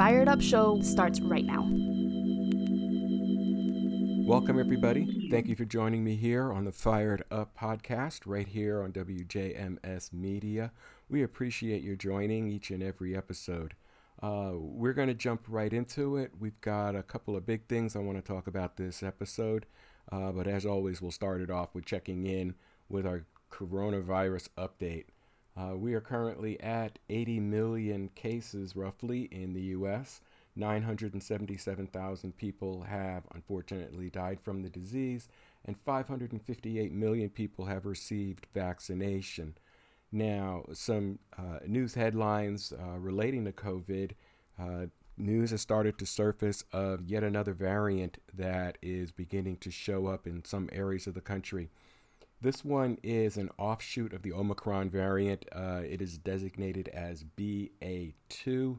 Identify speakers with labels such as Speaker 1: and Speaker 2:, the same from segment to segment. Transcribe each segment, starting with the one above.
Speaker 1: Fired Up Show starts right now.
Speaker 2: Welcome, everybody. Thank you for joining me here on the Fired Up podcast, right here on WJMS Media. We appreciate your joining each and every episode. Uh, we're going to jump right into it. We've got a couple of big things I want to talk about this episode, uh, but as always, we'll start it off with checking in with our coronavirus update. Uh, we are currently at 80 million cases roughly in the U.S. 977,000 people have unfortunately died from the disease, and 558 million people have received vaccination. Now, some uh, news headlines uh, relating to COVID. Uh, news has started to surface of yet another variant that is beginning to show up in some areas of the country. This one is an offshoot of the Omicron variant. Uh, it is designated as BA2,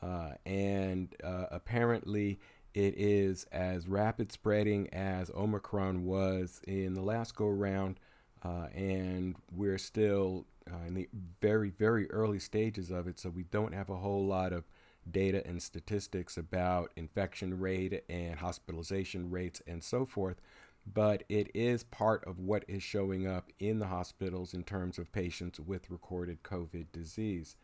Speaker 2: uh, and uh, apparently it is as rapid spreading as Omicron was in the last go round, uh, and we're still uh, in the very, very early stages of it, so we don't have a whole lot of data and statistics about infection rate and hospitalization rates and so forth but it is part of what is showing up in the hospitals in terms of patients with recorded COVID disease.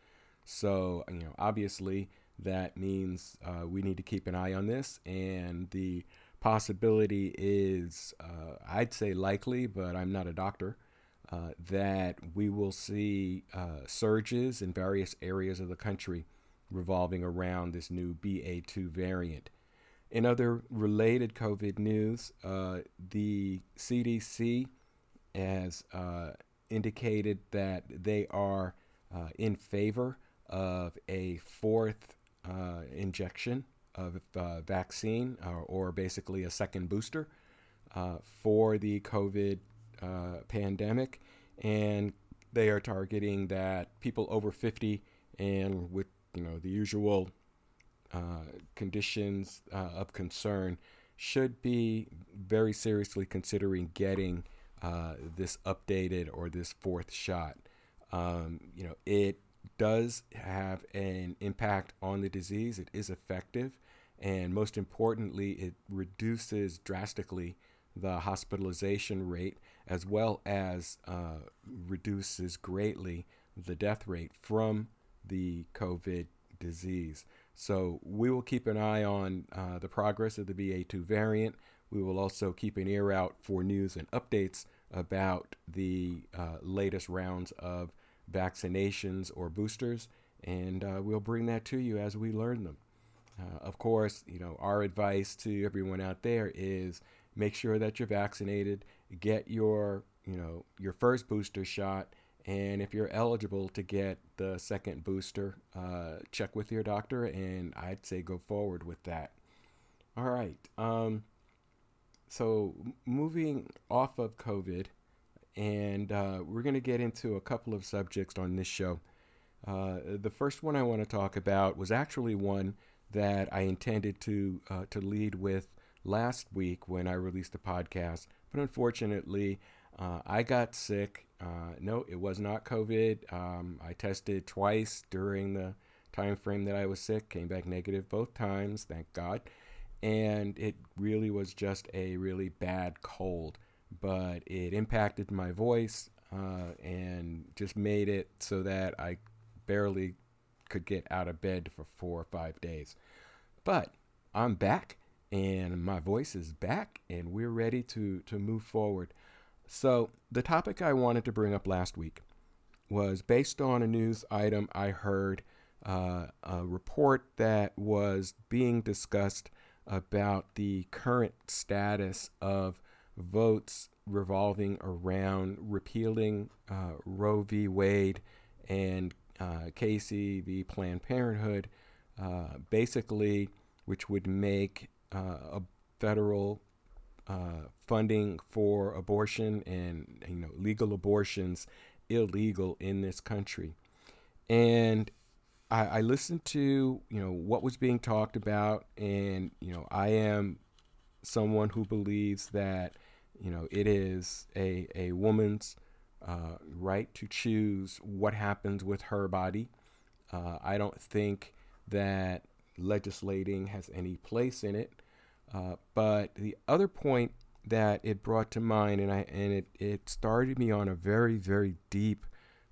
Speaker 2: So, you know, obviously that means uh, we need to keep an eye on this, and the possibility is, uh, I'd say likely, but I'm not a doctor, uh, that we will see uh, surges in various areas of the country revolving around this new BA2 variant. In other related COVID news, uh, the CDC has uh, indicated that they are uh, in favor of a fourth uh, injection of uh, vaccine or, or, basically a second booster uh, for the COVID pandemic. And they are targeting that people over 50 and with you know the usual uh, conditions uh, of concern should be very seriously considering getting uh, this updated or this fourth shot. Um, you know, it does have an impact on the disease. It is effective, and most importantly, it reduces drastically the hospitalization rate as well as uh, reduces greatly the death rate from the COVID disease. So we will keep an eye on uh, the progress of the BA2 variant. We will also keep an ear out for news and updates about the uh, latest rounds of vaccinations or boosters, and uh, we'll bring that to you as we learn them. Uh, of course, you know our advice to everyone out there is make sure that you're vaccinated, get your you know your first booster shot, and if you're eligible to get the second booster, uh, check with your doctor, and I'd say go forward with that. All right. Um, so, moving off of COVID, and uh, we're going to get into a couple of subjects on this show. Uh, the first one I want to talk about was actually one that I intended to uh, to lead with last week when I released the podcast, but unfortunately, uh, I got sick uh, no, it was not COVID. Um, I tested twice during the time frame that I was sick, came back negative both times, thank God. And it really was just a really bad cold, but it impacted my voice uh, and just made it so that I barely could get out of bed for four or five days. But I'm back and my voice is back and we're ready to, to move forward. So, the topic I wanted to bring up last week was based on a news item I heard, uh, a report that was being discussed about the current status of votes revolving around repealing uh, Roe v. Wade and uh, Casey v. Planned Parenthood, uh, basically, which would make uh, a federal uh, funding for abortion and you know legal abortions illegal in this country. And I, I listened to you know what was being talked about, and you know I am someone who believes that you know it is a a woman's uh, right to choose what happens with her body. Uh, I don't think that legislating has any place in it. Uh, but the other point that it brought to mind, and I and it, it started me on a very very deep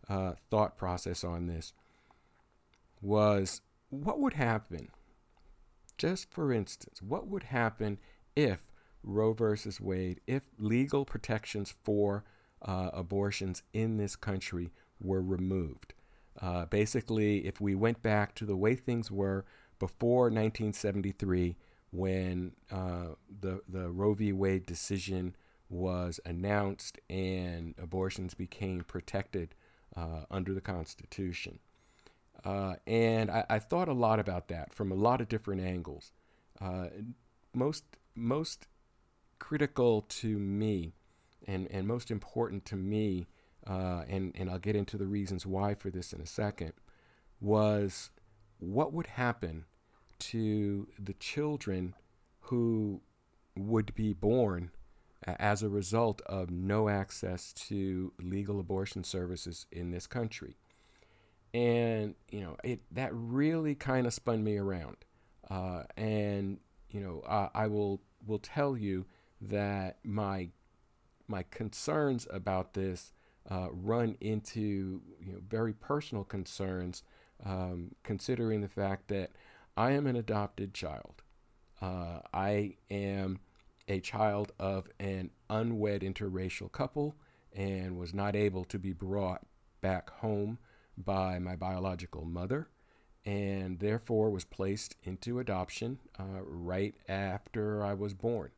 Speaker 2: uh, thought process on this, was what would happen, just for instance, what would happen if Roe versus Wade, if legal protections for uh, abortions in this country were removed? Uh, basically, if we went back to the way things were before 1973, when uh, the the Roe v. Wade decision was announced and abortions became protected uh, under the Constitution. Uh, and I, I, thought a lot about that from a lot of different angles. Uh, most most critical to me, and and most important to me, uh, and and I'll get into the reasons why for this in a second, was what would happen to the children who would be born as a result of no access to legal abortion services in this country. And, you know, it, that really kind of spun me around. Uh, and, you know, I, I will, will tell you that my, my concerns about this uh, run into, you know, very personal concerns, um, considering the fact that I am an adopted child. Uh, I am a child of an unwed interracial couple and was not able to be brought back home by my biological mother and therefore was placed into adoption uh, right after I was born.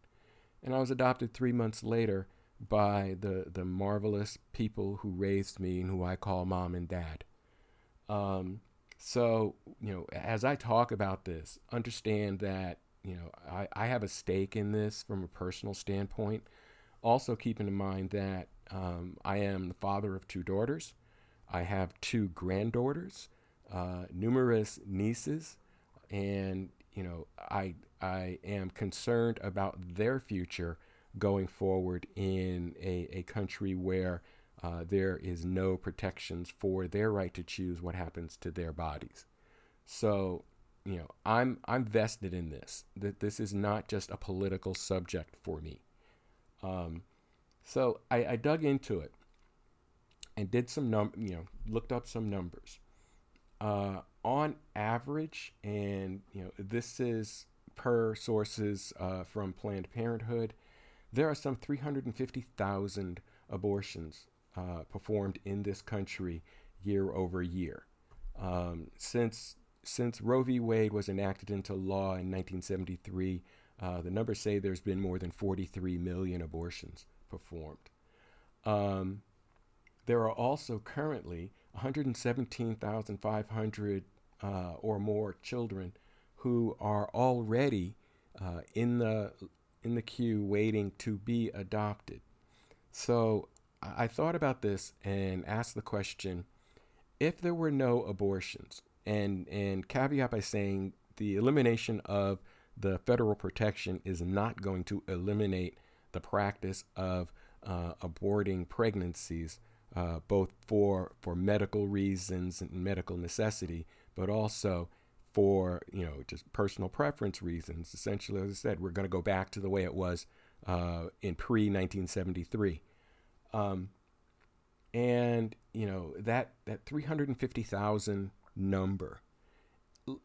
Speaker 2: And I was adopted three months later by the, the marvelous people who raised me and who I call mom and dad. Um, so, you know, as I talk about this, understand that, you know, I, I have a stake in this from a personal standpoint. Also, keeping in mind that um, I am the father of two daughters. I have two granddaughters, uh, numerous nieces, and you know I I am concerned about their future going forward in a, a country where uh, there is no protections for their right to choose what happens to their bodies. So, you know, I'm I'm vested in this. That this is not just a political subject for me. Um, so I, I dug into it and did some num you know looked up some numbers. Uh, on average, and you know this is per sources uh, from Planned Parenthood, there are some 350,000 abortions uh, performed in this country year over year. Um, since since Roe v. Wade was enacted into law in 1973, uh, the numbers say there's been more than 43 million abortions performed. Um, there are also currently 117,500 uh, or more children who are already uh, in the in the queue waiting to be adopted. So I thought about this and asked the question if there were no abortions, and, and caveat by saying the elimination of the federal protection is not going to eliminate the practice of uh, aborting pregnancies, uh, both for, for medical reasons and medical necessity, but also for you know just personal preference reasons. Essentially, as I said, we're going to go back to the way it was uh, in pre 1973. Um, and you know that that 350,000 number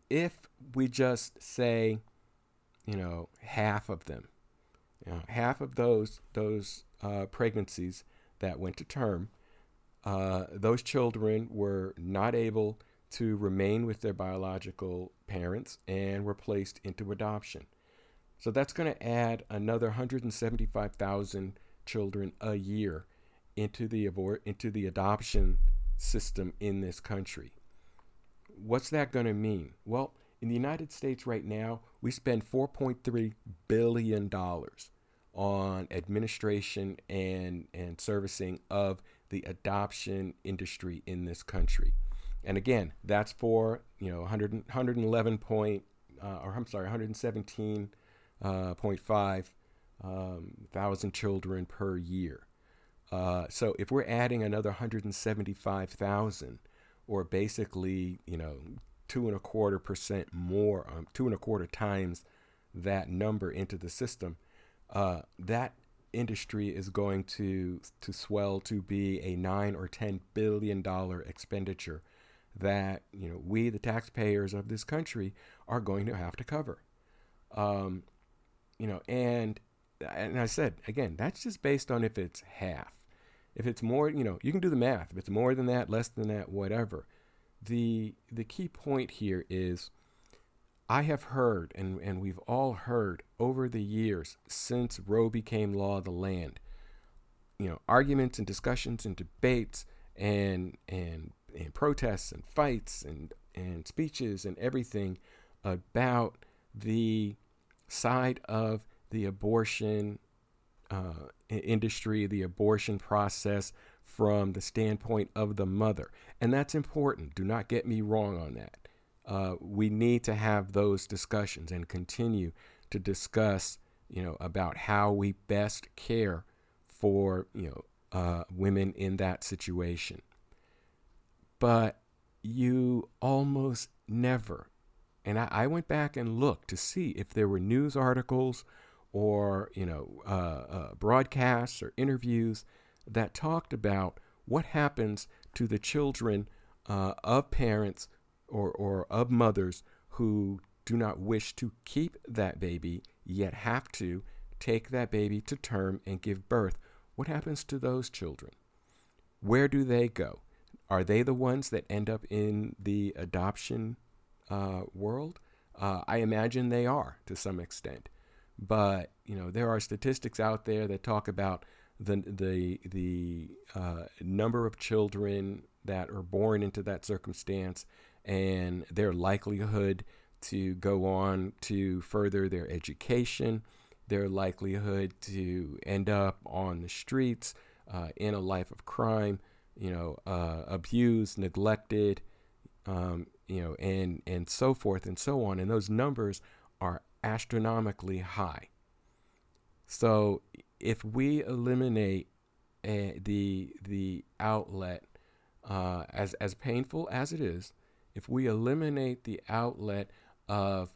Speaker 2: if we just say you know half of them you know, half of those those uh, pregnancies that went to term uh, those children were not able to remain with their biological parents and were placed into adoption. So that's going to add another 175,000 children a year into the abort into the adoption system in this country. What's that going to mean? Well, in the United States right now, we spend 4.3 billion dollars on administration and and servicing of the adoption industry in this country. And again, that's for, you know, 100, 111 point, uh, or I'm sorry, 117.5 uh, um, thousand children per year. Uh, so if we're adding another 175,000, or basically, you know, two and a quarter percent more, um, two and a quarter times that number into the system, uh, that industry is going to to swell to be a nine or ten billion dollar expenditure that you know we the taxpayers of this country are going to have to cover. Um, you know, and and I said again, that's just based on if it's half. If it's more, you know, you can do the math. If it's more than that, less than that, whatever. The the key point here is I have heard, and, and we've all heard over the years since Roe became law of the land, you know, arguments and discussions and debates and and and protests and fights and and speeches and everything about the side of the abortion uh, industry, the abortion process from the standpoint of the mother. And that's important. Do not get me wrong on that. Uh, we need to have those discussions and continue to discuss, you know, about how we best care for, you know, uh, women in that situation. But you almost never, and I, I, went back and looked to see if there were news articles or, you know, uh, uh broadcasts or interviews that talked about what happens to the children uh, of parents or, or of mothers who do not wish to keep that baby, yet have to take that baby to term and give birth. What happens to those children? Where do they go? Are they the ones that end up in the adoption uh, world? Uh, I imagine they are to some extent. But you know, there are statistics out there that talk about the the the uh, number of children that are born into that circumstance and their likelihood to go on to further their education, their likelihood to end up on the streets uh, in a life of crime, you know, uh, abused, neglected, um, you know, and and so forth and so on. And those numbers astronomically high. So if we eliminate uh, the the outlet, uh, as as painful as it is, if we eliminate the outlet of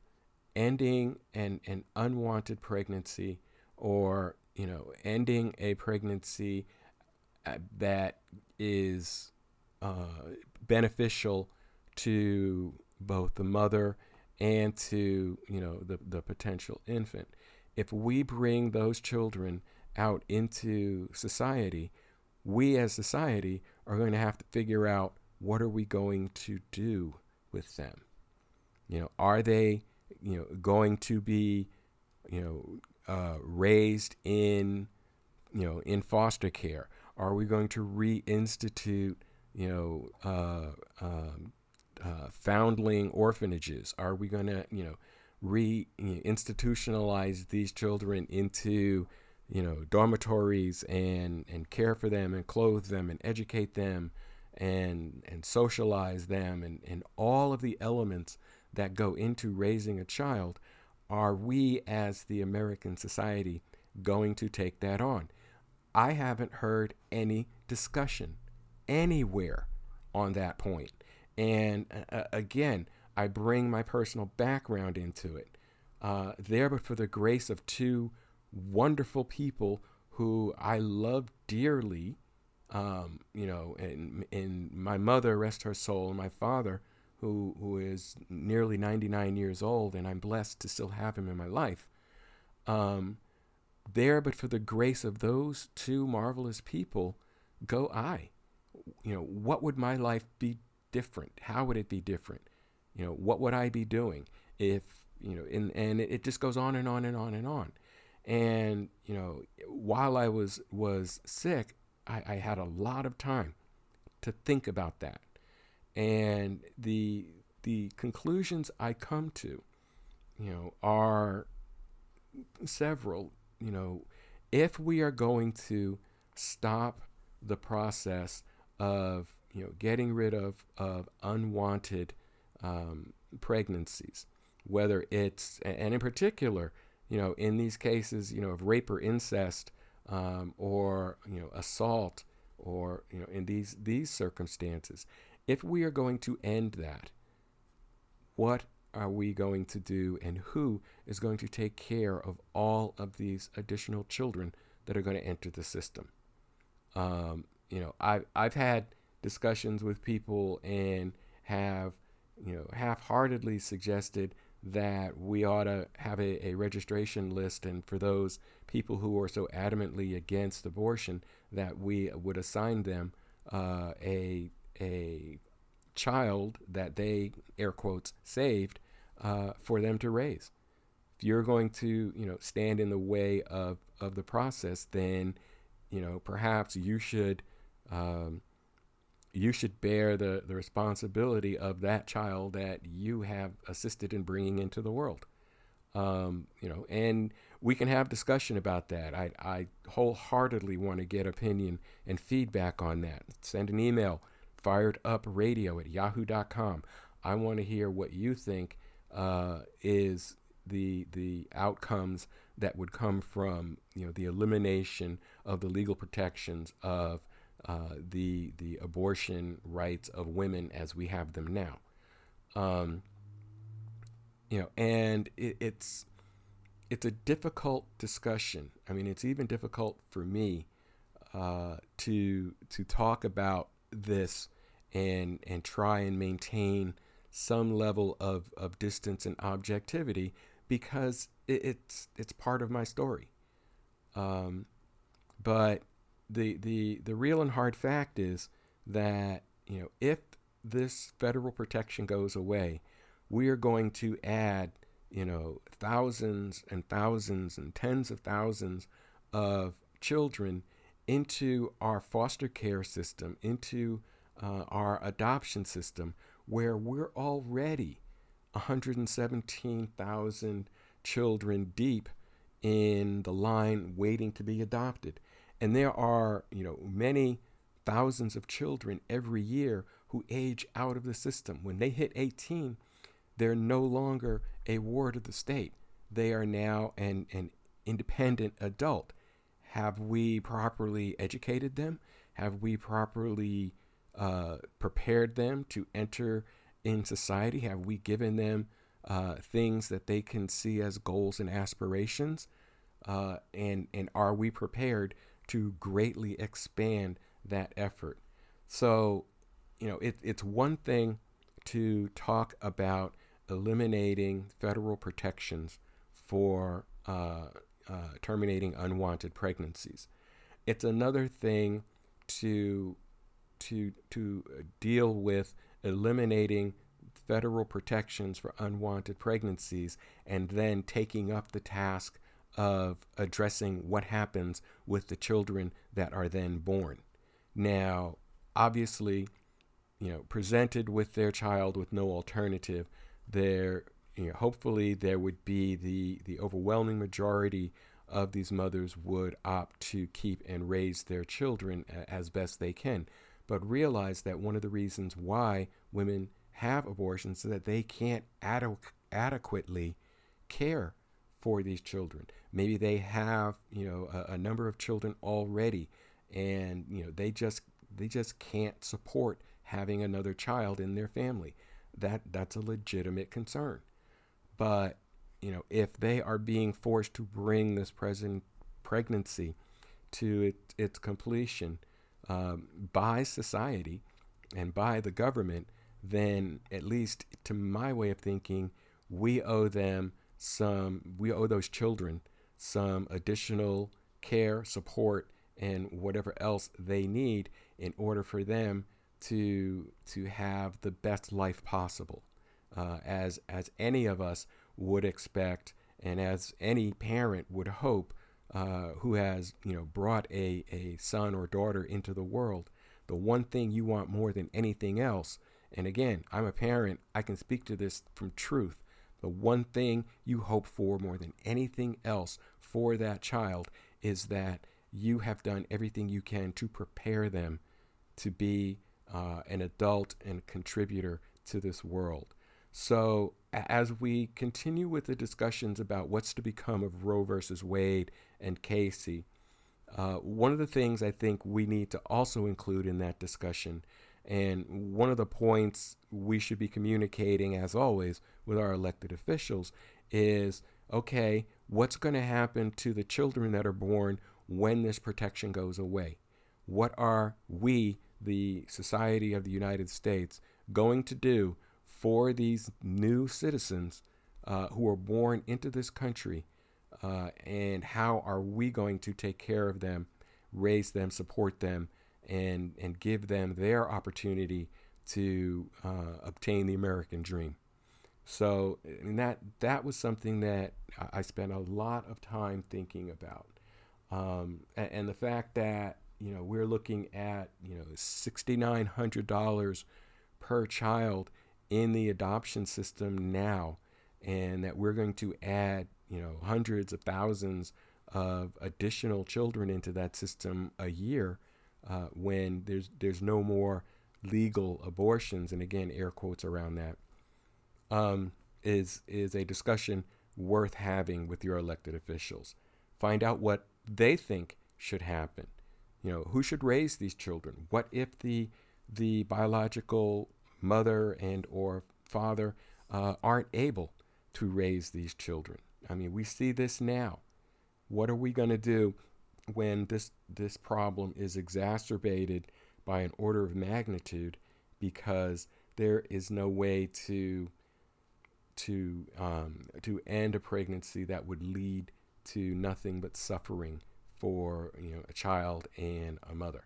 Speaker 2: ending an, an unwanted pregnancy or you know ending a pregnancy uh, that is uh, beneficial to both the mother and to you know the, the potential infant if we bring those children out into society we as society are going to have to figure out what are we going to do with them? You know, are they, you know, going to be, you know, uh, raised in, you know, in foster care? Are we going to reinstitute, you know, uh, um, uh, foundling orphanages? Are we going to, you know, re-institutionalize these children into, you know, dormitories and and care for them and clothe them and educate them? and and socialize them and, and all of the elements that go into raising a child, are we as the American society going to take that on? I haven't heard any discussion anywhere on that point. And uh, again, I bring my personal background into it. Uh, there, but for the grace of two wonderful people who I love dearly um, you know, and and my mother, rest her soul, and my father, who who is nearly 99 years old, and I'm blessed to still have him in my life. Um, there, but for the grace of those two marvelous people, go I. You know, what would my life be different? How would it be different? You know, what would I be doing if you know? And and it just goes on and on and on and on. And you know, while I was was sick, I, I had a lot of time to think about that. And the the conclusions I come to, you know, are several. You know, if we are going to stop the process of you know getting rid of of unwanted um, pregnancies, whether it's and in particular, you know, in these cases, you know, of rape or incest, um, or you know assault or you know in these these circumstances if we are going to end that what are we going to do and who is going to take care of all of these additional children that are going to enter the system? Um, you know, I, I've had discussions with people and have, you know, half heartedly suggested that we ought to have a, a registration list and for those people who are so adamantly against abortion that we would assign them uh, a a child that they air quotes saved uh, for them to raise. If you're going to you know stand in the way of of the process, then you know perhaps you should um, you should bear the, the responsibility of that child that you have assisted in bringing into the world. Um, you know, and we can have discussion about that. I, I wholeheartedly want to get opinion and feedback on that. Send an email, firedupradio at yahoo.com. I want to hear what you think uh, is the the outcomes that would come from you know the elimination of the legal protections of uh, the the abortion rights of women as we have them now. Um, you know, and it, it's it's a difficult discussion. I mean, it's even difficult for me uh, to to talk about this and and try and maintain some level of, of distance and objectivity because it, it's it's part of my story. Um, but the the the real and hard fact is that you know if this federal protection goes away, we are going to add you know thousands and thousands and tens of thousands of children into our foster care system, into uh, our adoption system, where we're already 117,000 children deep in the line waiting to be adopted. And there are, you know, many thousands of children every year who age out of the system. When they hit 18, they're no longer a ward of the state. They are now an, an independent adult. Have we properly educated them? Have we properly uh, prepared them to enter in society? Have we given them uh, things that they can see as goals and aspirations? Uh, and and are we prepared to greatly expand that effort. So, you know, it, it's one thing to talk about eliminating federal protections for uh, uh, terminating unwanted pregnancies. It's another thing to to to deal with eliminating federal protections for unwanted pregnancies and then taking up the task of addressing what happens with the children that are then born. Now, obviously, you know, presented with their child with no alternative, there, you know, hopefully there would be the the overwhelming majority of these mothers would opt to keep and raise their children as best they can, but realize that one of the reasons why women have abortions is that they can't adequately care for these children. Maybe they have, you know, a, a, number of children already, and you know they just they just can't support having another child in their family. That that's a legitimate concern. But you know, if they are being forced to bring this present pregnancy to it, its completion um, by society and by the government, then at least to my way of thinking, we owe them some, we owe those children some additional care, support, and whatever else they need in order for them to to have the best life possible, uh, as as any of us would expect, and as any parent would hope, uh, who has you know brought a a son or daughter into the world. The one thing you want more than anything else, and again, I'm a parent, I can speak to this from truth. The one thing you hope for more than anything else for that child is that you have done everything you can to prepare them to be uh, an adult and contributor to this world. So, as we continue with the discussions about what's to become of Roe versus Wade and Casey, uh, one of the things I think we need to also include in that discussion, And one of the points we should be communicating, as always, with our elected officials is okay, what's going to happen to the children that are born when this protection goes away? What are we, the Society of the United States, going to do for these new citizens uh, who are born into this country? Uh, and how are we going to take care of them, raise them, support them, and, and give them their opportunity to uh, obtain the American dream? So that that was something that I spent a lot of time thinking about, um, and, and, the fact that you know we're looking at you know sixty nine hundred dollars per child in the adoption system now, and that we're going to add you know hundreds of thousands of additional children into that system a year uh, when there's there's no more legal abortions, and again air quotes around that um, is is a discussion worth having with your elected officials. Find out what they think should happen. You know, who should raise these children? What if the the biological mother and or father uh, aren't able to raise these children? I mean, we see this now. What are we going to do when this this problem is exacerbated by an order of magnitude because there is no way to to um, to end a pregnancy that would lead to nothing but suffering for you know a child and a mother.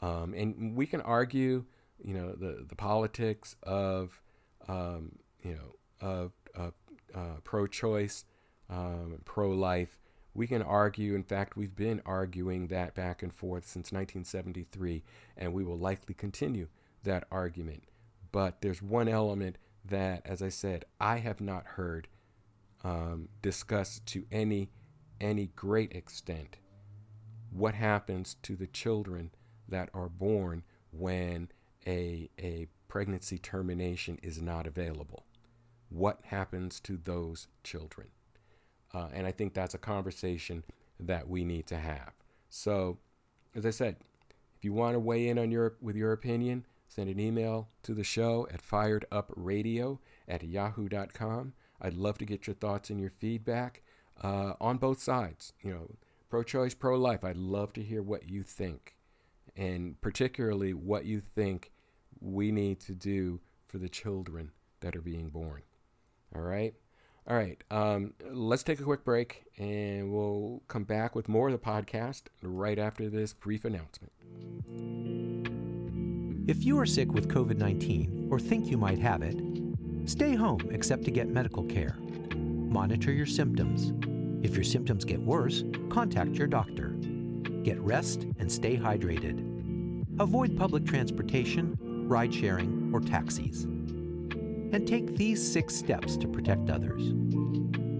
Speaker 2: Um, and we can argue, you know, the the politics of um, you know of, of uh, pro-choice, um, pro-life. We can argue. In fact, we've been arguing that back and forth since 1973, and we will likely continue that argument. But there's one element that, as I said, I have not heard um, discussed to any any great extent. What happens to the children that are born when a a pregnancy termination is not available? What happens to those children? Uh, and I think that's a conversation that we need to have. So, as I said, if you want to weigh in on your with your opinion, Send an email to the show at firedupradio at yahoo.com. I'd love to get your thoughts and your feedback uh, on both sides. You know, pro choice, pro life. I'd love to hear what you think, and particularly what you think we need to do for the children that are being born. All right? All right. Um, let's take a quick break and we'll come back with more of the podcast right after this brief announcement.
Speaker 3: If you are sick with COVID 19 or think you might have it, stay home except to get medical care. Monitor your symptoms. If your symptoms get worse, contact your doctor. Get rest and stay hydrated. Avoid public transportation, ride sharing, or taxis. And take these six steps to protect others.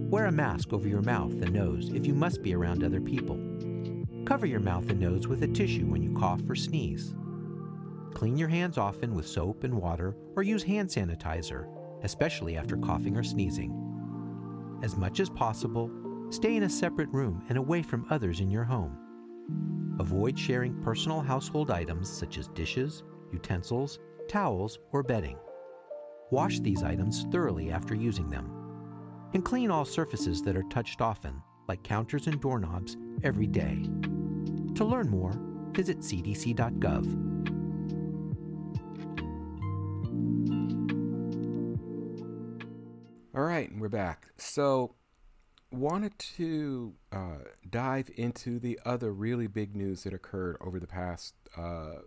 Speaker 3: Wear a mask over your mouth and nose if you must be around other people. Cover your mouth and nose with a tissue when you cough or sneeze. Clean your hands often with soap and water or use hand sanitizer, especially after coughing or sneezing. As much as possible, stay in a separate room and away from others in your home. Avoid sharing personal household items such as dishes, utensils, towels, or bedding. Wash these items thoroughly after using them. And clean all surfaces that are touched often, like counters and doorknobs, every day. To learn more, visit cdc.gov.
Speaker 2: All right, we're back. So, wanted to uh, dive into the other really big news that occurred over the past, uh,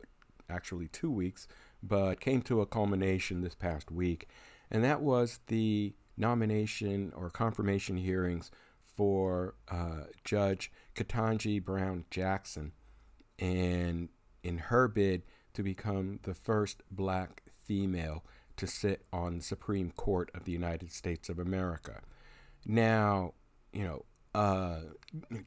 Speaker 2: actually two weeks, but came to a culmination this past week, and that was the nomination or confirmation hearings for uh, Judge Ketanji Brown Jackson, and in her bid to become the first black female to sit on the Supreme Court of the United States of America. Now, you know, uh,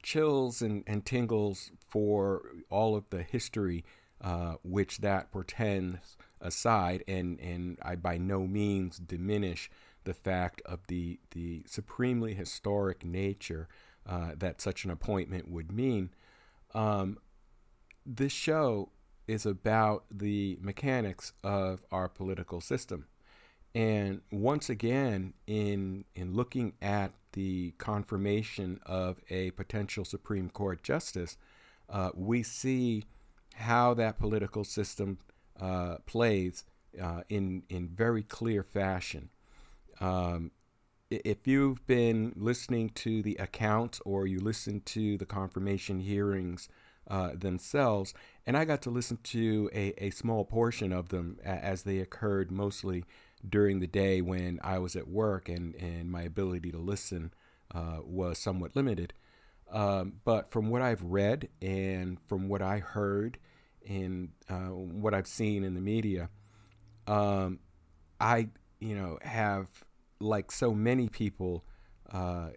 Speaker 2: chills and, and tingles for all of the history uh, which that portends aside, and, and I by no means diminish the fact of the, the supremely historic nature uh, that such an appointment would mean. Um, this show is about the mechanics of our political system. And once again, in in looking at the confirmation of a potential Supreme Court justice, uh, we see how that political system uh, plays uh, in in very clear fashion. Um, if you've been listening to the accounts or you listen to the confirmation hearings uh, themselves, and I got to listen to a, a small portion of them as they occurred mostly during the day when I was at work and, and my ability to listen uh, was somewhat limited. Um, but from what I've read and from what I heard and uh, what I've seen in the media, um, I, you know, have, like so many people, uh,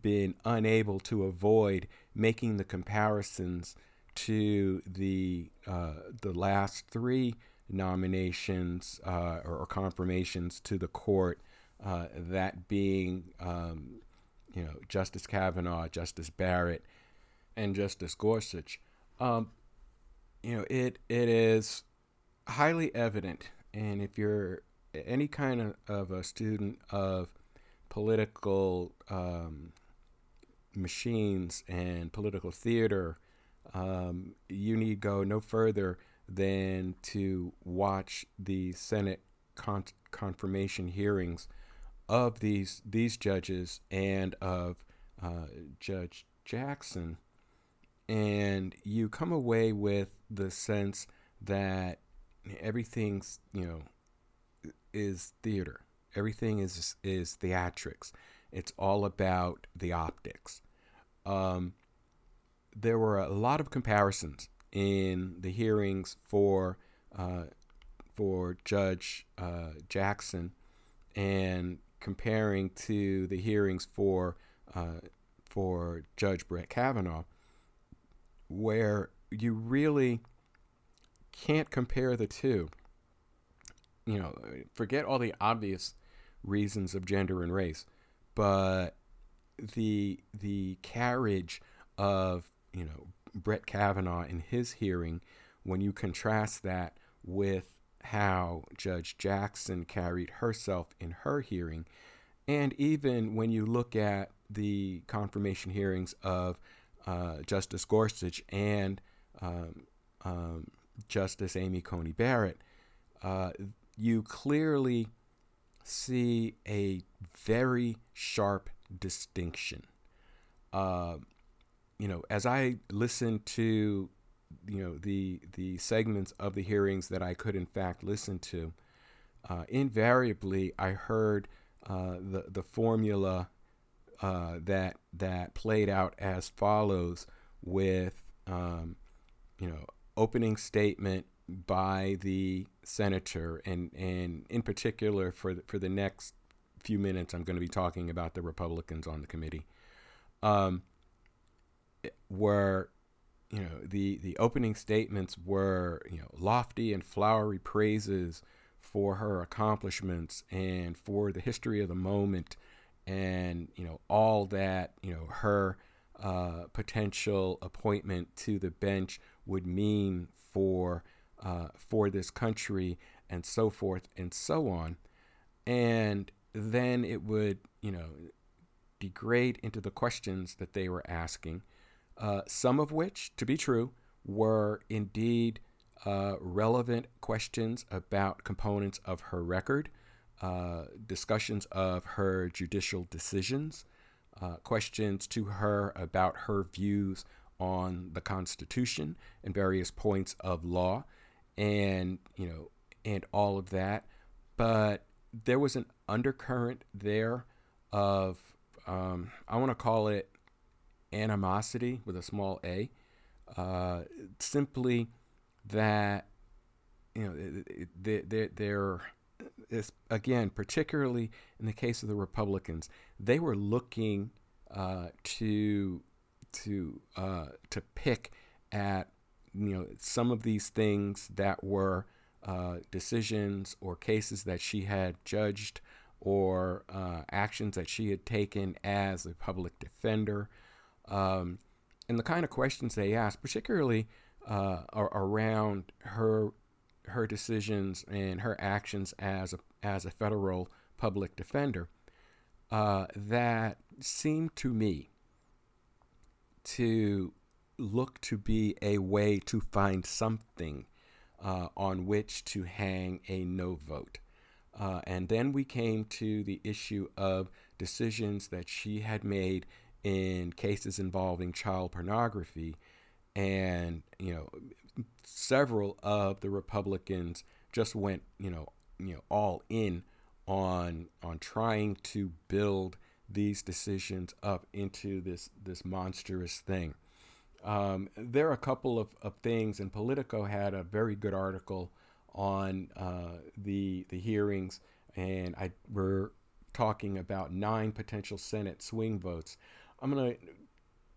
Speaker 2: been unable to avoid making the comparisons to the uh, the last three nominations uh, or, or, confirmations to the court, uh, that being um, you know Justice Kavanaugh, Justice Barrett, and Justice Gorsuch. Um, you know it it is highly evident, and if you're any kind of, of a student of political um, machines and political theater um, you need go no further than to watch the Senate con- confirmation hearings of these these judges and of uh, Judge Jackson, and you come away with the sense that everything's you know is theater. Everything is is theatrics. It's all about the optics. Um, there were a lot of comparisons in the hearings for uh, for Judge uh, Jackson and comparing to the hearings for uh, for Judge Brett Kavanaugh, where you really can't compare the two. You know, forget all the obvious reasons of gender and race, but the the carriage of you know, Brett Kavanaugh in his hearing, when you contrast that with how Judge Jackson carried herself in her hearing, and even when you look at the confirmation hearings of uh, Justice Gorsuch and um, um, Justice Amy Coney Barrett, uh, you clearly see a very sharp distinction. Uh, you know, as I listened to, you know, the the segments of the hearings that I could in fact listen to, uh, invariably I heard uh, the the formula uh, that that played out as follows with, um, you know, opening statement by the senator, and and in particular for the, for the next few minutes, I'm going to be talking about the Republicans on the committee. Um, were you know the the opening statements were you know lofty and flowery praises for her accomplishments and for the history of the moment and you know all that you know her uh, potential appointment to the bench would mean for uh, for this country and so forth and so on. And then it would you know degrade into the questions that they were asking uh, some of which, to be true, were indeed uh, relevant questions about components of her record, uh, discussions of her judicial decisions, uh, questions to her about her views on the Constitution and various points of law, and you know, and all of that. But there was an undercurrent there of um, I want to call it animosity with a small a, uh, simply that you know they they're, is again particularly in the case of the Republicans they were looking uh, to to uh, to pick at you know some of these things that were uh, decisions or cases that she had judged or uh, actions that she had taken as a public defender. Um, and the kind of questions they asked, particularly uh, around her her decisions and her actions as a, as a federal public defender uh, that seemed to me to look to be a way to find something uh, on which to hang a no vote. Uh, and then we came to the issue of decisions that she had made in cases involving child pornography. And, you know, several of the Republicans just went, you know, you know, all in on on trying to build these decisions up into this this monstrous thing. Um, there are a couple of, of things, and Politico had a very good article on uh, the the hearings, and I were talking about nine potential Senate swing votes. I'm gonna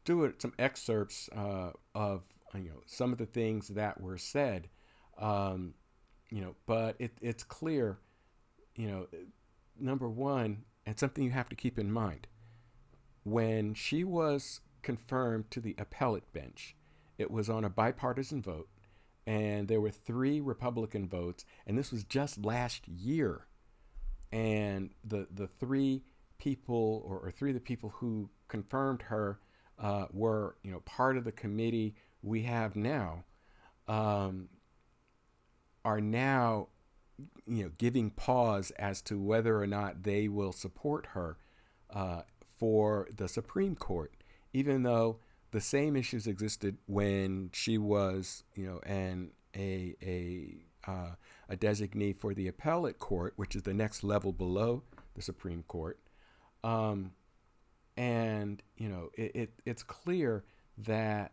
Speaker 2: do it, some excerpts uh, of you know some of the things that were said, um, you know, but it, it's clear, you know, number one, and something you have to keep in mind, when she was confirmed to the appellate bench, it was on a bipartisan vote, and there were three Republican votes, and this was just last year, and the the three people or, or three of the people who confirmed her uh, were you know part of the committee we have now um, are now you know giving pause as to whether or not they will support her uh, for the Supreme Court, even though the same issues existed when she was you know an a a uh, a designee for the appellate court, which is the next level below the Supreme Court. Um, and you know it, it, it's clear that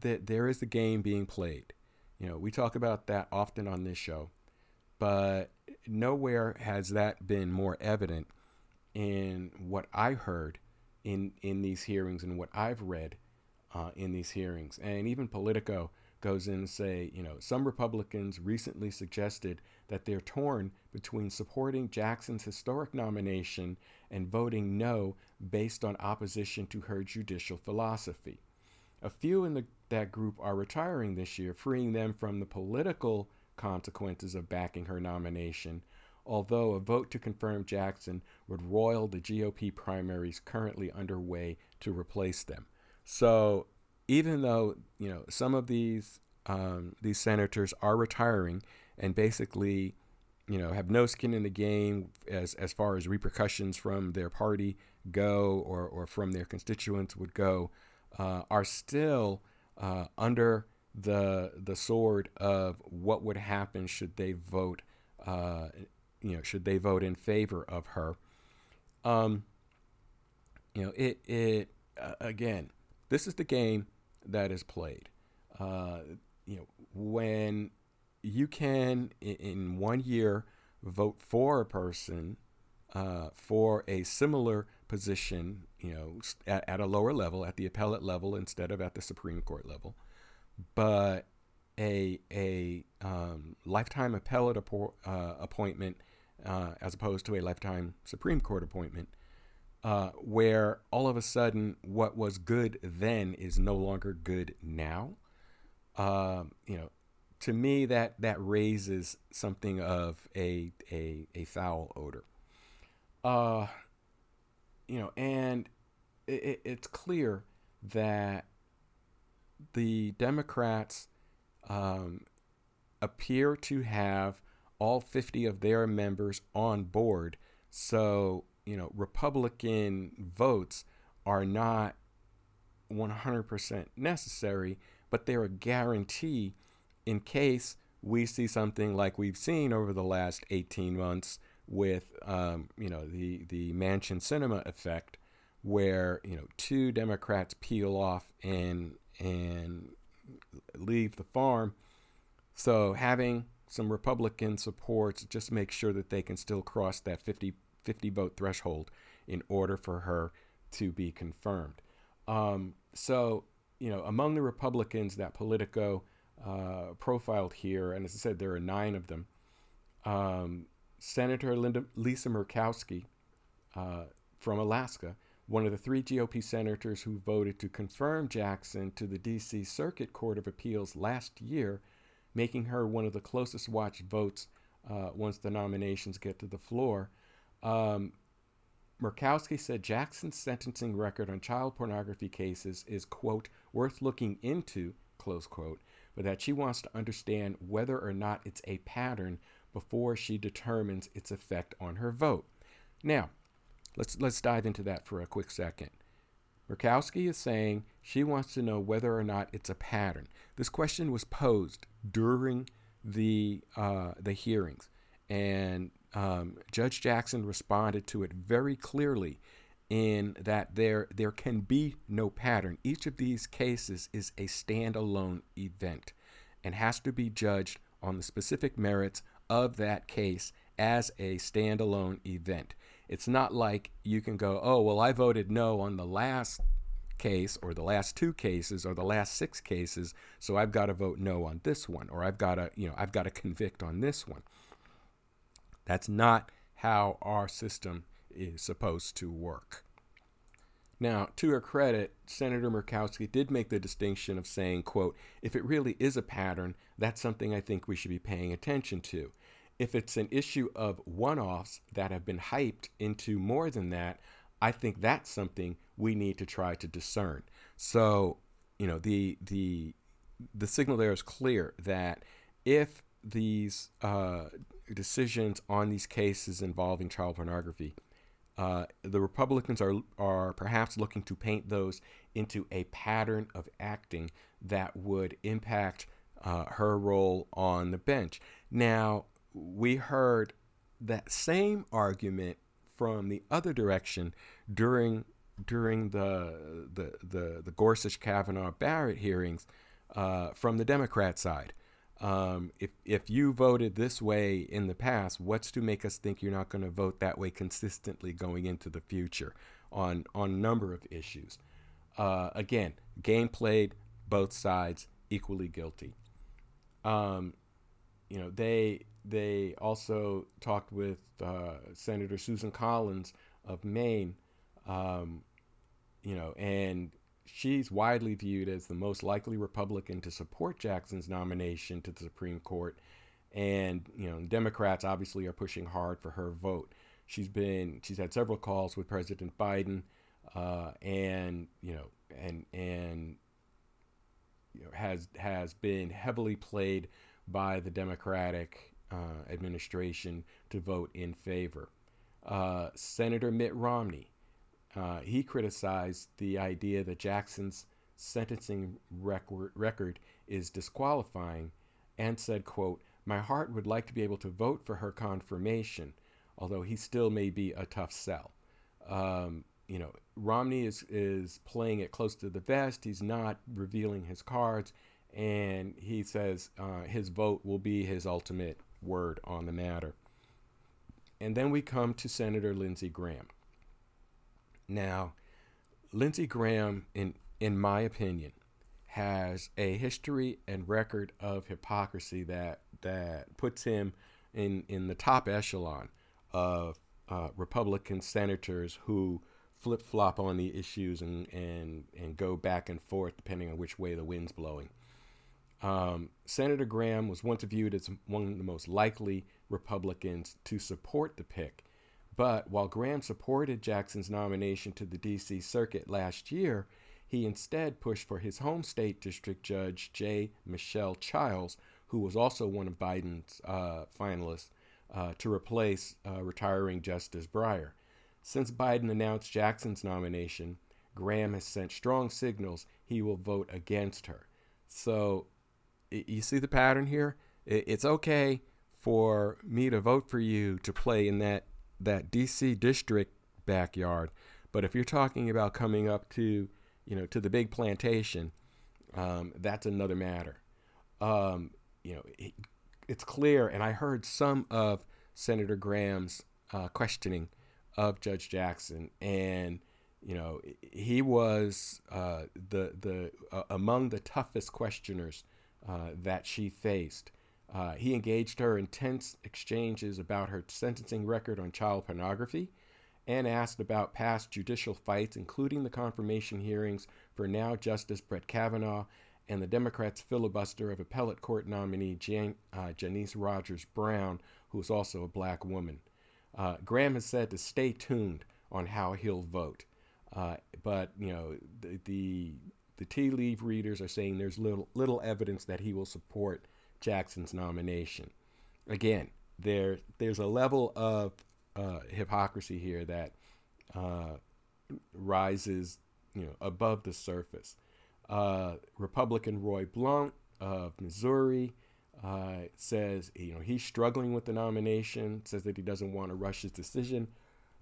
Speaker 2: that there is a game being played. You know, we talk about that often on this show, but nowhere has that been more evident in what I heard in in these hearings and what I've read uh, in these hearings. And even Politico goes in and say, you know, some Republicans recently suggested that they're torn between supporting Jackson's historic nomination and voting no based on opposition to her judicial philosophy. A few in the that group are retiring this year, freeing them from the political consequences of backing her nomination, although a vote to confirm Jackson would roil the GOP primaries currently underway to replace them. So, even though you know some of these um, these senators are retiring and basically you know have no skin in the game as as far as repercussions from their party go or or from their constituents would go, uh, are still uh, under the the sword of what would happen should they vote, uh, you know, should they vote in favor of her. Um, you know, it it uh, again, this is the game that is played. Uh, you know, when you can in, in one year vote for a person uh, for a similar position, you know, at, at, a lower level, at the appellate level instead of at the Supreme Court level, but a a um, lifetime appellate uh, appointment uh, as opposed to a lifetime Supreme Court appointment, uh, where all of a sudden what was good then is no longer good now. Um, you know, to me that that raises something of a a, a foul odor. Uh, you know, and it, it's clear that the Democrats um, appear to have all 50 of their members on board. So, you know, Republican votes are not 100% necessary, but they're a guarantee in case we see something like we've seen over the last 18 months with um, you know the the Manchin Sinema effect, where you know two Democrats peel off and and leave the farm. So having some Republican supports just make sure that they can still cross that 50, 50 vote threshold in order for her to be confirmed. Um, so you know among the Republicans that Politico uh, profiled here, and as I said, there are nine of them. Um, Senator Linda, Lisa Murkowski uh, from Alaska one of the three GOP senators who voted to confirm Jackson to the D.C. Circuit Court of Appeals last year, making her one of the closest watched votes uh, once the nominations get to the floor. Um, Murkowski said Jackson's sentencing record on child pornography cases is, quote, worth looking into, close quote, but that she wants to understand whether or not it's a pattern before she determines its effect on her vote. Now, let's, let's dive into that for a quick second. Murkowski is saying she wants to know whether or not it's a pattern. This question was posed during the uh, the hearings, and um, Judge Jackson responded to it very clearly in that there there can be no pattern. Each of these cases is a standalone event and has to be judged on the specific merits of that case as a standalone event. It's not like you can go, "Oh, well I voted no on the last case or the last two cases or the last six cases, so I've got to vote no on this one or I've got to, you know, I've got to convict on this one." That's not how our system is supposed to work. Now, to her credit, Senator Murkowski did make the distinction of saying, quote, if it really is a pattern, that's something I think we should be paying attention to. If it's an issue of one offs that have been hyped into more than that, I think that's something we need to try to discern. So, you know, the the the signal there is clear that if these uh, decisions on these cases involving child pornography, uh, the Republicans are are perhaps looking to paint those into a pattern of acting that would impact uh, her role on the bench. Now, we heard that same argument from the other direction during during the the the, the Gorsuch Kavanaugh Barrett hearings uh, from the Democrat side. Um, if if you voted this way in the past, what's to make us think you're not going to vote that way consistently going into the future on on a number of issues? Uh, again, game played, both sides equally guilty. Um, you know, they they also talked with uh, Senator Susan Collins of Maine. Um, you know, and she's widely viewed as the most likely Republican to support Jackson's nomination to the Supreme Court. And, you know, Democrats obviously are pushing hard for her vote. She's been, she's had several calls with President Biden, uh, and, you know, and, and, you know, has, has been heavily played by the Democratic uh, administration to vote in favor. Uh, Senator Mitt Romney, uh, he criticized the idea that Jackson's sentencing record, record is disqualifying and said, quote, my heart would like to be able to vote for her confirmation, although he still may be a tough sell. Um, you know, Romney is, is playing it close to the vest. He's not revealing his cards. And he says uh, his vote will be his ultimate word on the matter. And then we come to Senator Lindsey Graham. Now, Lindsey Graham, in in my opinion, has a history and record of hypocrisy that that puts him in in the top echelon of uh, Republican senators who flip flop on the issues and, and and go back and forth depending on which way the wind's blowing. Um, Senator Graham was once viewed as one of the most likely Republicans to support the pick but while Graham supported Jackson's nomination to the D.C. Circuit last year, he instead pushed for his home state district judge, J. Michelle Childs, who was also one of Biden's uh, finalists, uh, to replace uh, retiring Justice Breyer. Since Biden announced Jackson's nomination, Graham has sent strong signals he will vote against her. So, you see the pattern here? It's okay for me to vote for you to play in that that DC district backyard. But if you're talking about coming up to, you know, to the big plantation, um, that's another matter. Um, you know, it, it's clear, and I heard some of Senator Graham's uh, questioning of Judge Jackson, and you know, he was uh, the the uh, among the toughest questioners uh, that she faced. Uh, he engaged her in tense exchanges about her sentencing record on child pornography and asked about past judicial fights, including the confirmation hearings for now Justice Brett Kavanaugh and the Democrats' filibuster of appellate court nominee Jan- uh, Janice Rogers Brown, who is also a black woman. Uh, Graham has said to stay tuned on how he'll vote. Uh, but you know the, the, the tea leaf readers are saying there's little little evidence that he will support Jackson's nomination. Again, there there's a level of uh, hypocrisy here that uh, rises you know above the surface. Uh, Republican Roy Blunt of Missouri uh, says you know he's struggling with the nomination, says that he doesn't want to rush his decision,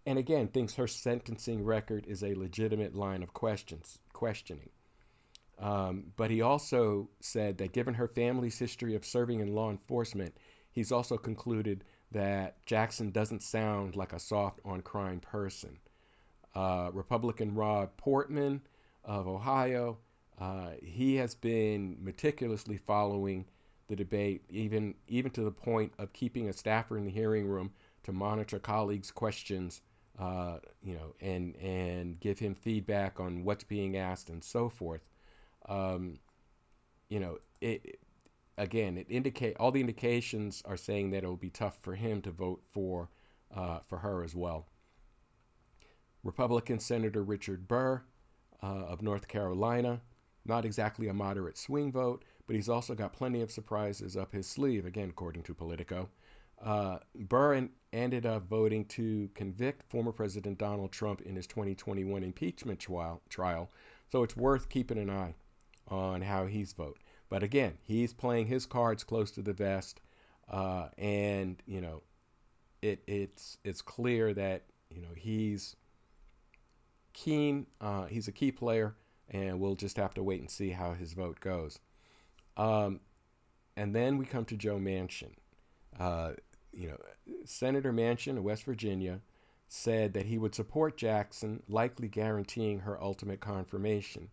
Speaker 2: and again thinks her sentencing record is a legitimate line of questions questioning. Um, but he also said that given her family's history of serving in law enforcement, he's also concluded that Jackson doesn't sound like a soft on crime person. Uh, Republican Rob Portman of Ohio, uh, he has been meticulously following the debate, even even to the point of keeping a staffer in the hearing room to monitor colleagues' questions, uh, you know, and and give him feedback on what's being asked and so forth. Um, you know, it again, it indicate all the indications are saying that it will be tough for him to vote for uh, for her as well. Republican Senator Richard Burr uh, of North Carolina, not exactly a moderate swing vote, but he's also got plenty of surprises up his sleeve, again, according to Politico. Uh, Burr ended up voting to convict former President Donald Trump in his 2021 impeachment trial, trial, so it's worth keeping an eye on how he's vote. But again, he's playing his cards close to the vest, uh, and you know, it it's it's clear that you know he's keen. Uh, he's a key player, and we'll just have to wait and see how his vote goes. Um, and then we come to Joe Manchin. Uh, you know, Senator Manchin of West Virginia said that he would support Jackson, likely guaranteeing her ultimate confirmation.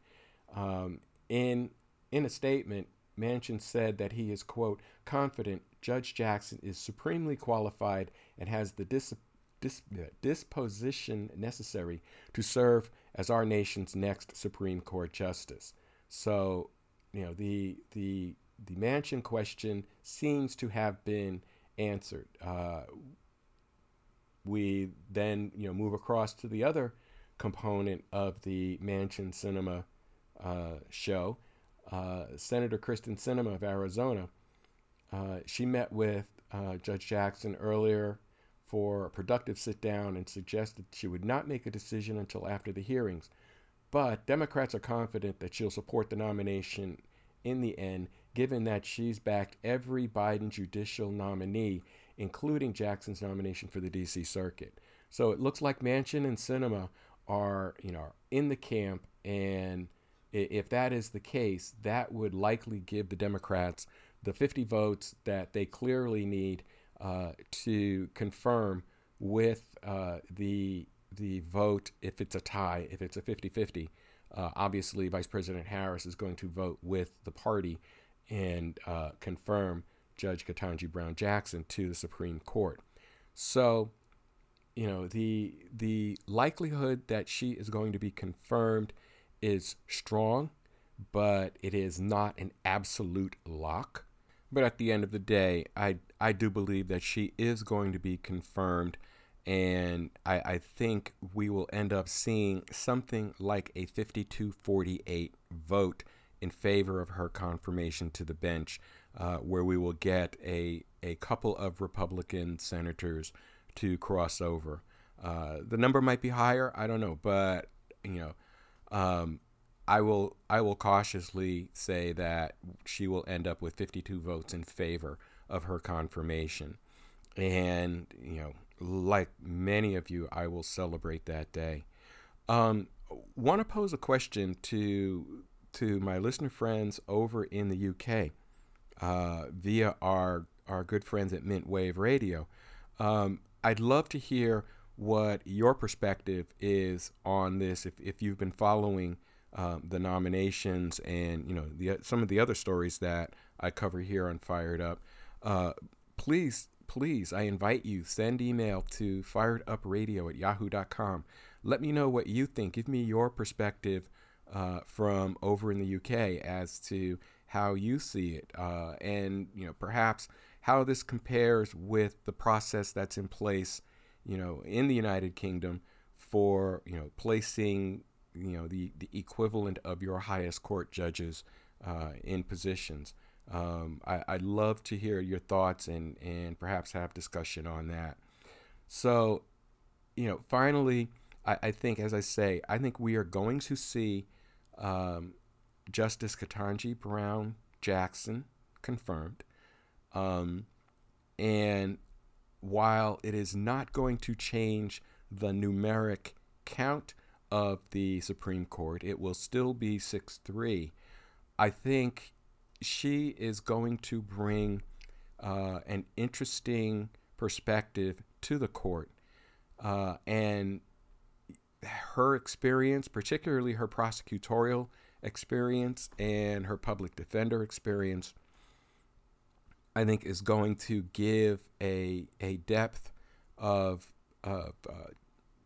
Speaker 2: Um, in in a statement, Manchin said that he is quote confident Judge Jackson is supremely qualified and has the dis- dis- disposition necessary to serve as our nation's next Supreme Court justice. So you know the the the Manchin question seems to have been answered. Uh, we then you know move across to the other component of the Manchin Sinema uh, show. Uh, Senator Kyrsten Sinema of Arizona. Uh, she met with uh, Judge Jackson earlier for a productive sit down and suggested she would not make a decision until after the hearings. But Democrats are confident that she'll support the nomination in the end, given that she's backed every Biden judicial nominee, including Jackson's nomination for the D.C. Circuit. So it looks like Manchin and Sinema are, you know, in the camp, and if that is the case, that would likely give the Democrats the 50 votes that they clearly need uh, to confirm with uh, the the vote if it's a tie, if it's a 50 50. Uh, obviously, Vice President Harris is going to vote with the party and uh, confirm Judge Ketanji Brown Jackson to the Supreme Court. So, you know, the the likelihood that she is going to be confirmed is strong, but it is not an absolute lock. But at the end of the day, I I do believe that she is going to be confirmed and I, I think we will end up seeing something like a 52 48 vote in favor of her confirmation to the bench, uh, where we will get a, a couple of Republican senators to cross over. Uh, the number might be higher, I don't know, but you know, um, I will I will cautiously say that she will end up with 52 votes in favor of her confirmation, and you know like many of you, I will celebrate that day. Um, Want to pose a question to to my listener friends over in the UK uh, via our our good friends at Mint Wave Radio. Um, I'd love to hear what your perspective is on this. If if you've been following um, the nominations and you know the some of the other stories that I cover here on Fired Up, uh, please please, I invite you, send email to firedupradio at yahoo.com. Let me know what you think. Give me your perspective uh, from over in the UK as to how you see it, uh, and you know perhaps how this compares with the process that's in place, you know, in the United Kingdom for you know placing you know the the equivalent of your highest court judges uh, in positions. Um, I, I'd love to hear your thoughts and and perhaps have discussion on that. So, you know, finally, I, I think, as I say, I think we are going to see um, Justice Ketanji Brown Jackson confirmed. Um, and while it is not going to change the numeric count of the Supreme Court, it will still be 6 3. I think she is going to bring uh, an interesting perspective to the court. Uh, and her experience, particularly her prosecutorial experience and her public defender experience, I think is going to give a a depth of of uh,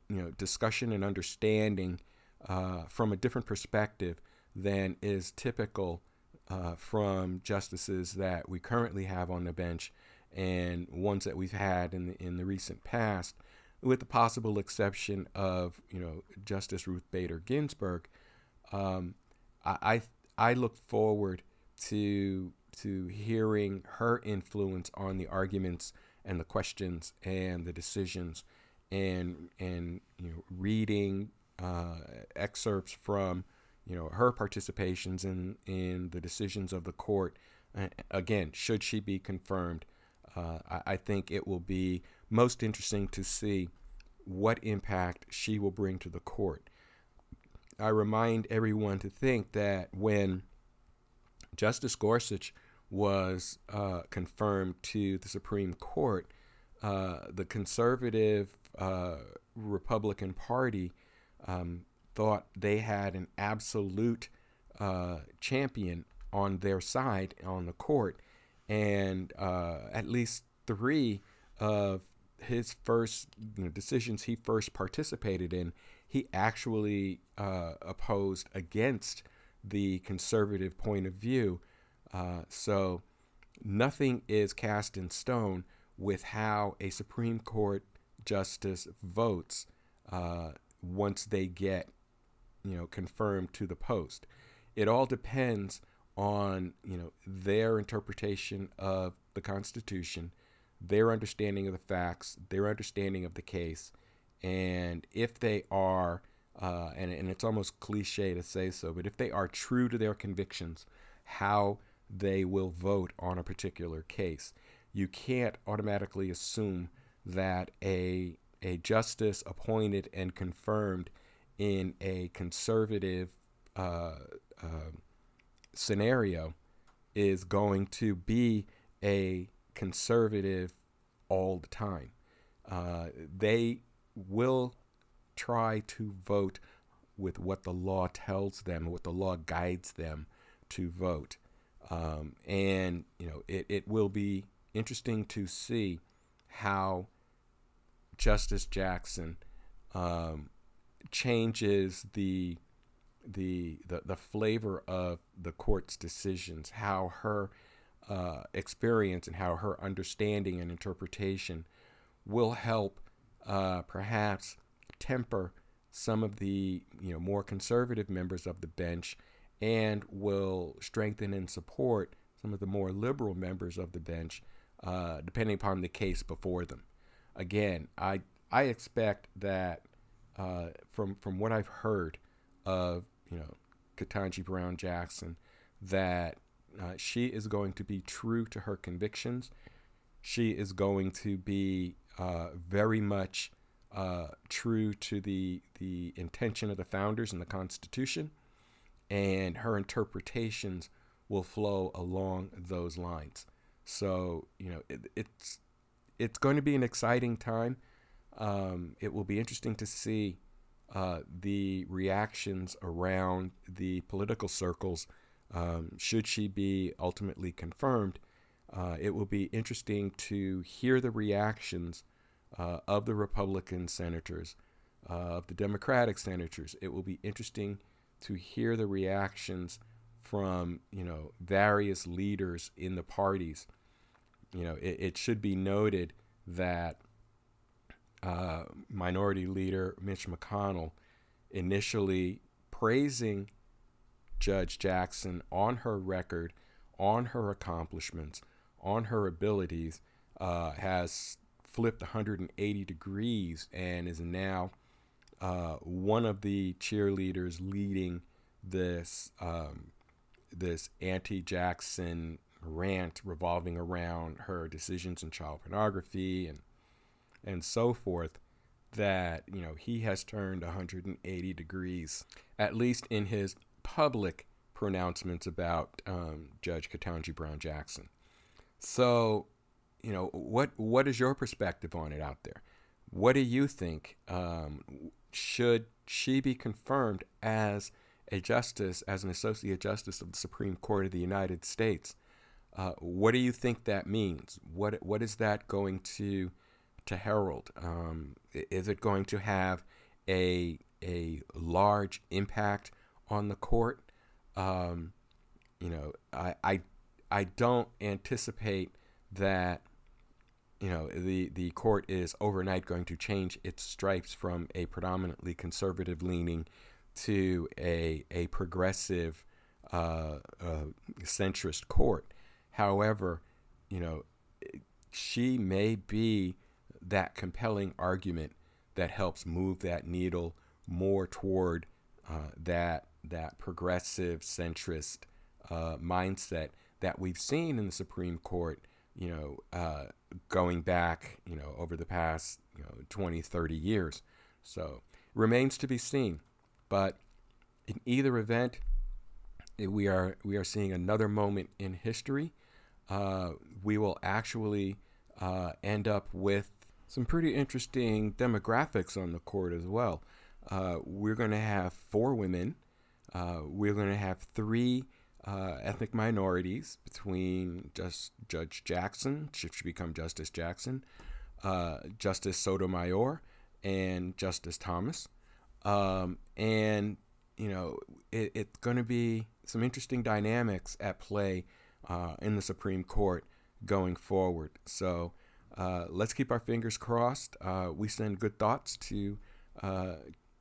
Speaker 2: you know discussion and understanding uh, from a different perspective than is typical uh, from justices that we currently have on the bench and ones that we've had in the in the recent past, with the possible exception of you know Justice Ruth Bader Ginsburg. Um, I, I look forward to to hearing her influence on the arguments and the questions and the decisions and and you know reading uh, excerpts from you know her participations in in the decisions of the court again should she be confirmed uh, I, I think it will be most interesting to see what impact she will bring to the court. I remind everyone to think that when Justice Gorsuch was uh, confirmed to the Supreme Court, uh, the conservative uh, Republican Party um, thought they had an absolute uh, champion on their side on the court, and uh, at least three of his first you know, decisions he first participated in he actually opposed against the conservative point of view. Uh, so nothing is cast in stone with how a Supreme Court justice votes uh, once they get, you know, confirmed to the post. It all depends on you know their interpretation of the Constitution, their understanding of the facts, their understanding of the case, and if they are, uh, and, and it's almost cliche to say so, but if they are true to their convictions, how they will vote on a particular case. You can't automatically assume that a, a justice appointed and confirmed in a conservative uh, uh, scenario is going to be a conservative all the time. Uh, they will try to vote with what the law tells them, what the law guides them to vote. Um, and, you know, it, it will be interesting to see how Justice Jackson um, changes the, the, the, the flavor of the court's decisions, how her uh, experience and how her understanding and interpretation will help uh, perhaps temper some of the you know more conservative members of the bench and will strengthen and support some of the more liberal members of the bench, uh, depending upon the case before them. Again, I I expect that uh, from from what I've heard of you know Ketanji Brown Jackson, that uh, she is going to be true to her convictions. She is going to be uh, very much uh, true to the the intention of the founders and the Constitution, and her interpretations will flow along those lines. So you know it, it's it's going to be an exciting time. Um, it will be interesting to see uh, the reactions around the political circles. Um, should she be ultimately confirmed? Uh, it will be interesting to hear the reactions uh, of the Republican senators, uh, of the Democratic senators. It will be interesting to hear the reactions from you know various leaders in the parties. You know, it, it should be noted that uh, Minority Leader Mitch McConnell initially praising Judge Jackson on her record, on her accomplishments, on her abilities, uh, has flipped 180 degrees and is now uh, one of the cheerleaders leading this um, this anti-Jackson rant revolving around her decisions in child pornography and and so forth that you know he has turned 180 degrees at least in his public pronouncements about um, Judge Ketanji Brown Jackson. So, you know what what is your perspective on it out there? What do you think? Um, should she be confirmed as a justice, as an associate justice of the Supreme Court of the United States? Uh, what do you think that means? What what is that going to to herald? Um, is it going to have a a large impact on the court? Um, you know, I, I I don't anticipate that you know the the court is overnight going to change its stripes from a predominantly conservative leaning to a a progressive uh, uh, centrist court. However, you know, she may be that compelling argument that helps move that needle more toward uh, that that progressive centrist uh, mindset that we've seen in the Supreme Court, you know, uh, going back, you know, over the past, you know, 20, 30 years. So remains to be seen. But in either event, we are we are seeing another moment in history uh, we will actually uh, end up with some pretty interesting demographics on the court as well. Uh, we're going to have four women. Uh, we're going to have three uh, ethnic minorities between just Judge Jackson, should become Justice Jackson, uh, Justice Sotomayor, and Justice Thomas. Um, and, you know, it, it's going to be some interesting dynamics at play uh, in the Supreme Court going forward. So uh, let's keep our fingers crossed. Uh, we send good thoughts to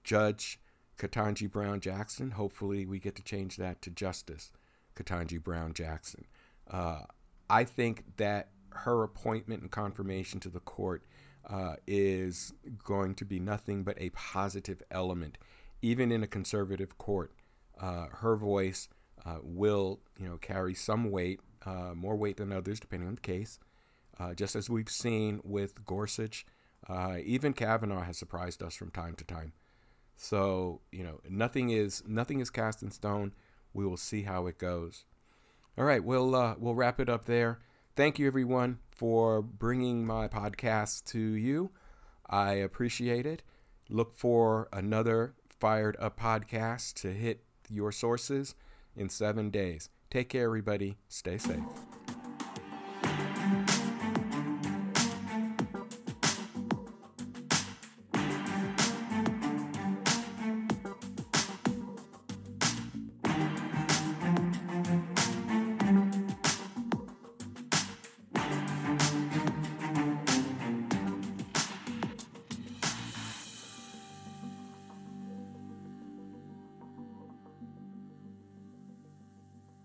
Speaker 2: Judge Ketanji Brown Jackson. Hopefully, we get to change that to Justice Ketanji Brown Jackson. Uh, I think that her appointment and confirmation to the court uh, is going to be nothing but a positive element, even in a conservative court. her voice uh, will you know carry some weight, uh, more weight than others, depending on the case. Uh, just as we've seen with Gorsuch, uh, even Kavanaugh has surprised us from time to time. So you know nothing is nothing is cast in stone. We will see how it goes. All right, we'll uh, we'll wrap it up there. Thank you everyone for bringing my podcast to you. I appreciate it. Look for another fired up podcast to hit your sources in seven days. Take care, everybody. Stay safe.